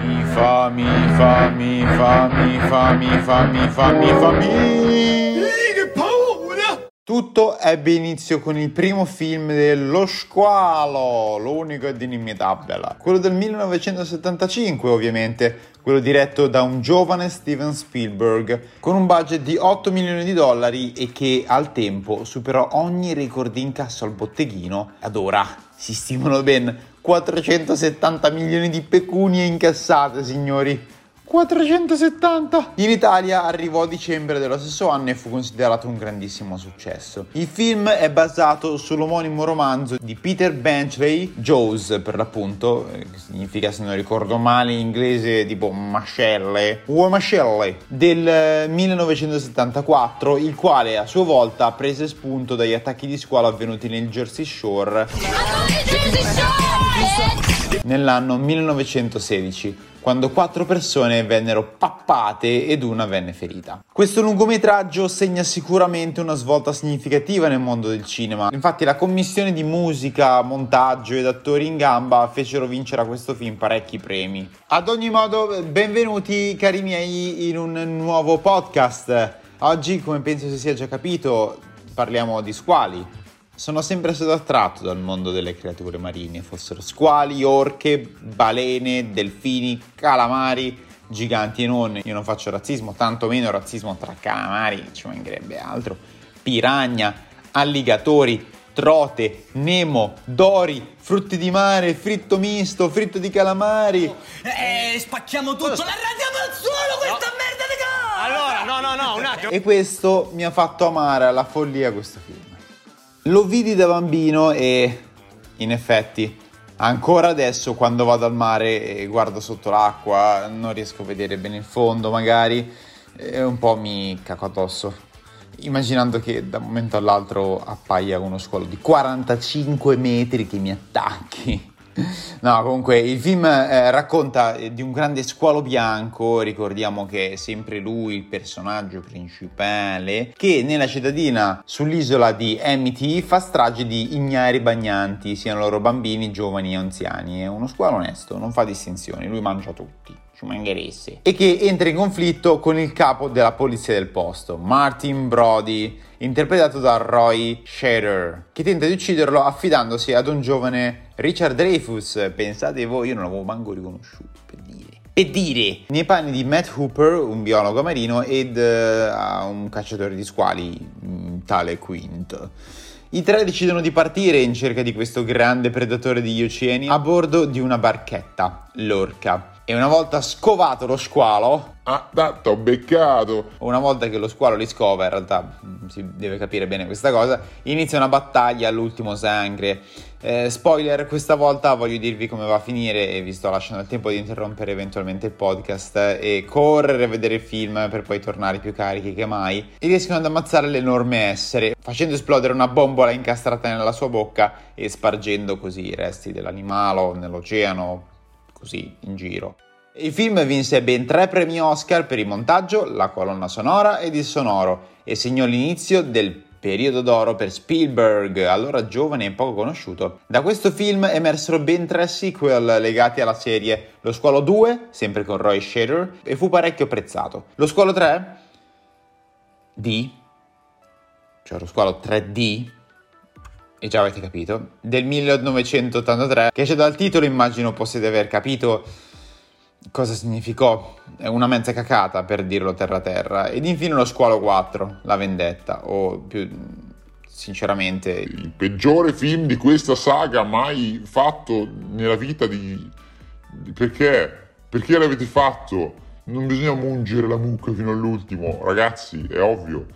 Fami, fami, fami, fami, fami, fami, fami, fami. Che paura! Tutto ebbe inizio con il primo film dello squalo, l'unico ed inimitabile. Quello del 1975, ovviamente, quello diretto da un giovane Steven Spielberg, con un budget di 8 milioni di dollari e che al tempo superò ogni record di incasso al botteghino. Ad ora si stimano ben 470 milioni di pecunie incassate, signori. 470! In Italia arrivò a dicembre dello stesso anno e fu considerato un grandissimo successo. Il film è basato sull'omonimo romanzo di Peter Benchley, Jaws per l'appunto, eh, che significa se non ricordo male in inglese tipo mascelle, o mascelle, del 1974, il quale a sua volta prese spunto dagli attacchi di scuola avvenuti nel Jersey Shore nell'anno 1916 quando quattro persone vennero pappate ed una venne ferita. Questo lungometraggio segna sicuramente una svolta significativa nel mondo del cinema. Infatti la commissione di musica, montaggio ed attori in gamba fecero vincere a questo film parecchi premi. Ad ogni modo, benvenuti cari miei in un nuovo podcast. Oggi, come penso si sia già capito, parliamo di squali, sono sempre stato attratto dal mondo delle creature marine, fossero squali, orche, balene, delfini, calamari, giganti e non. Io non faccio razzismo, tantomeno razzismo tra calamari, ci mancherebbe altro. Piragna, alligatori, trote, nemo, dori, frutti di mare, fritto misto, fritto di calamari. Eh, spacchiamo tutto, la radiamo al suolo questa merda di cosa! Allora, no, no, no, un attimo. E questo mi ha fatto amare alla follia questo film. Lo vidi da bambino e in effetti ancora adesso quando vado al mare e guardo sotto l'acqua non riesco a vedere bene il fondo magari e un po' mi caco addosso. Immaginando che da un momento all'altro appaia uno squalo di 45 metri che mi attacchi No, comunque il film eh, racconta di un grande squalo bianco, ricordiamo che è sempre lui il personaggio principale, che nella cittadina sull'isola di Amity fa strage di ignari bagnanti, siano loro bambini, giovani e anziani. È uno squalo onesto, non fa distinzioni, lui mangia tutti. ci. E che entra in conflitto con il capo della polizia del posto, Martin Brody, interpretato da Roy Shader, che tenta di ucciderlo affidandosi ad un giovane Richard Dreyfus. Pensate voi, io non l'avevo manco riconosciuto, per dire. Per dire, nei panni di Matt Hooper, un biologo marino, ed uh, un cacciatore di squali, mm, tale Quint. I tre decidono di partire in cerca di questo grande predatore degli oceani a bordo di una barchetta, l'Orca. E una volta scovato lo squalo, Ah, t'ho beccato. una volta che lo squalo li scova, in realtà mm, si deve capire bene questa cosa, inizia una battaglia all'ultimo sangue. Eh, spoiler, questa volta voglio dirvi come va a finire e vi sto lasciando il tempo di interrompere eventualmente il podcast e correre a vedere il film per poi tornare più carichi che mai. E riescono ad ammazzare l'enorme essere, facendo esplodere una bombola incastrata nella sua bocca e spargendo così i resti dell'animalo nell'oceano, così in giro. Il film vinse ben tre premi Oscar per il montaggio, la colonna sonora ed il sonoro e segnò l'inizio del periodo d'oro per Spielberg, allora giovane e poco conosciuto. Da questo film emersero ben tre sequel legati alla serie. Lo Squalo 2, sempre con Roy Shader, e fu parecchio apprezzato. Lo Squalo 3, D, cioè lo Squalo 3D, e già avete capito, del 1983, che esce dal titolo immagino possiate aver capito cosa significò. Una mezza cacata per dirlo terra terra. Ed infine lo Squalo 4, La vendetta, o più sinceramente Il peggiore film di questa saga mai fatto nella vita di- Perché? Perché l'avete fatto? Non bisogna mungere la mucca fino all'ultimo, ragazzi, è ovvio.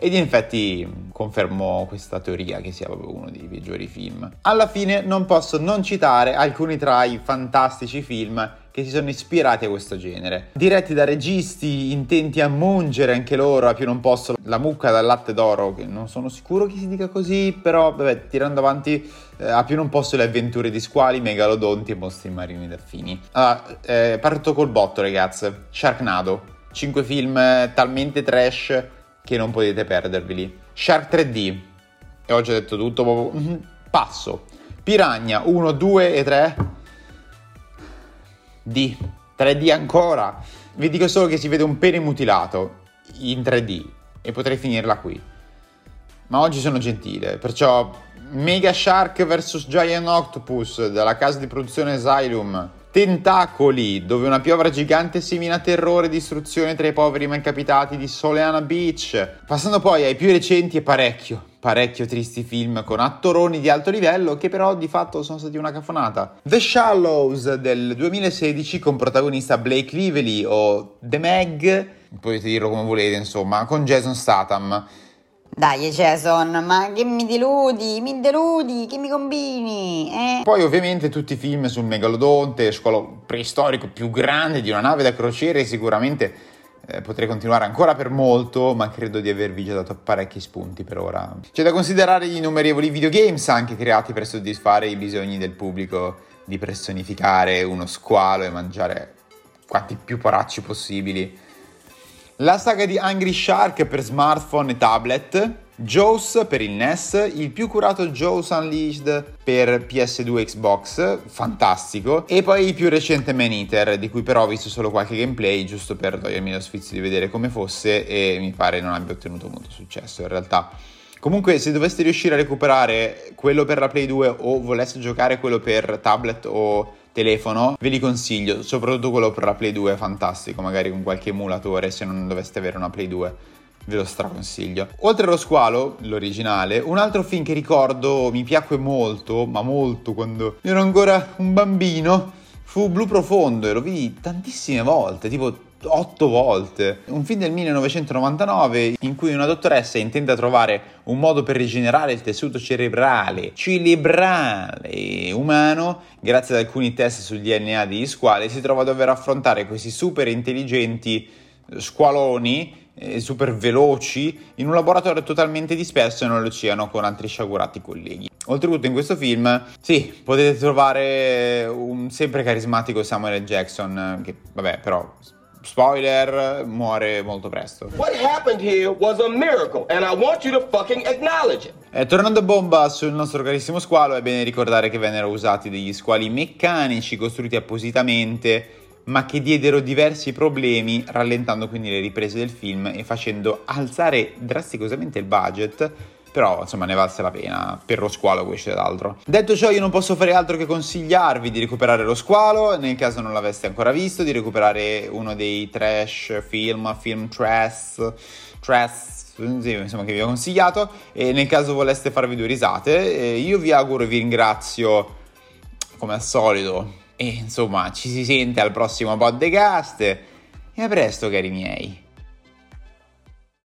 Ed in effetti confermo questa teoria che sia proprio uno dei peggiori film. Alla fine non posso non citare alcuni tra i fantastici film che si sono ispirati a questo genere. Diretti da registi intenti a mungere anche loro a più non posso la mucca dal latte d'oro, che non sono sicuro che si dica così, però vabbè, tirando avanti eh, a più non posso le avventure di squali, megalodonti e mostri marini delfini. Allora, eh, parto col botto ragazzi. Sharknado. 5 film eh, talmente trash che non potete perderveli. Shark 3D, e ho già detto tutto, proprio, mhm, passo. Piranha 1, 2 e 3. D. 3D ancora. Vi dico solo che si vede un pene mutilato in 3D e potrei finirla qui. Ma oggi sono gentile, perciò Mega Shark vs Giant Octopus dalla casa di produzione Asylum. Tentacoli, dove una piovra gigante semina terrore e distruzione tra i poveri malcapitati di Soleana Beach. Passando poi ai più recenti e parecchio, parecchio tristi film con attoroni di alto livello che però di fatto sono stati una cafonata. The Shallows del 2016 con protagonista Blake Lively o The Meg, potete dirlo come volete insomma, con Jason Statham. Dai Jason, ma che mi deludi, mi deludi, che mi combini, eh? Poi ovviamente tutti i film sul megalodonte, scolo preistorico più grande di una nave da crociere, sicuramente eh, potrei continuare ancora per molto, ma credo di avervi già dato parecchi spunti per ora. C'è da considerare gli innumerevoli videogames anche creati per soddisfare i bisogni del pubblico di personificare uno squalo e mangiare quanti più poracci possibili la saga di Angry Shark per smartphone e tablet, Jaws per il NES, il più curato Jaws Unleashed per PS2 Xbox, fantastico, e poi il più recente Man Eater, di cui però ho visto solo qualche gameplay, giusto per togliermi lo sfizio di vedere come fosse, e mi pare non abbia ottenuto molto successo in realtà. Comunque, se doveste riuscire a recuperare quello per la Play 2 o voleste giocare quello per tablet o telefono, ve li consiglio, soprattutto quello per la Play 2 è fantastico, magari con qualche emulatore se non doveste avere una Play 2 ve lo straconsiglio. Oltre allo squalo, l'originale, un altro film che ricordo mi piacque molto, ma molto quando ero ancora un bambino, fu Blu Profondo e lo vidi tantissime volte, tipo otto volte. Un film del 1999 in cui una dottoressa intende trovare un modo per rigenerare il tessuto cerebrale, cerebrale umano grazie ad alcuni test sul DNA degli squali si trova a dover affrontare questi super intelligenti squaloni eh, super veloci in un laboratorio totalmente disperso nell'oceano con altri sciagurati colleghi. Oltretutto in questo film, sì, potete trovare un sempre carismatico Samuel. Jackson, che vabbè però spoiler, muore molto presto. What happened here was a miracle and I want you to fucking acknowledge it. Eh, tornando a bomba sul nostro carissimo squalo, è bene ricordare che vennero usati degli squali meccanici costruiti appositamente ma che diedero diversi problemi, rallentando quindi le riprese del film e facendo alzare drasticosamente il budget però insomma ne valse la pena per lo squalo questo ed altro. Detto ciò io non posso fare altro che consigliarvi di recuperare lo squalo, nel caso non l'aveste ancora visto, di recuperare uno dei trash film, film trash, trash insomma che vi ho consigliato. E nel caso voleste farvi due risate io vi auguro e vi ringrazio come al solito e insomma ci si sente al prossimo podcast. E a presto cari miei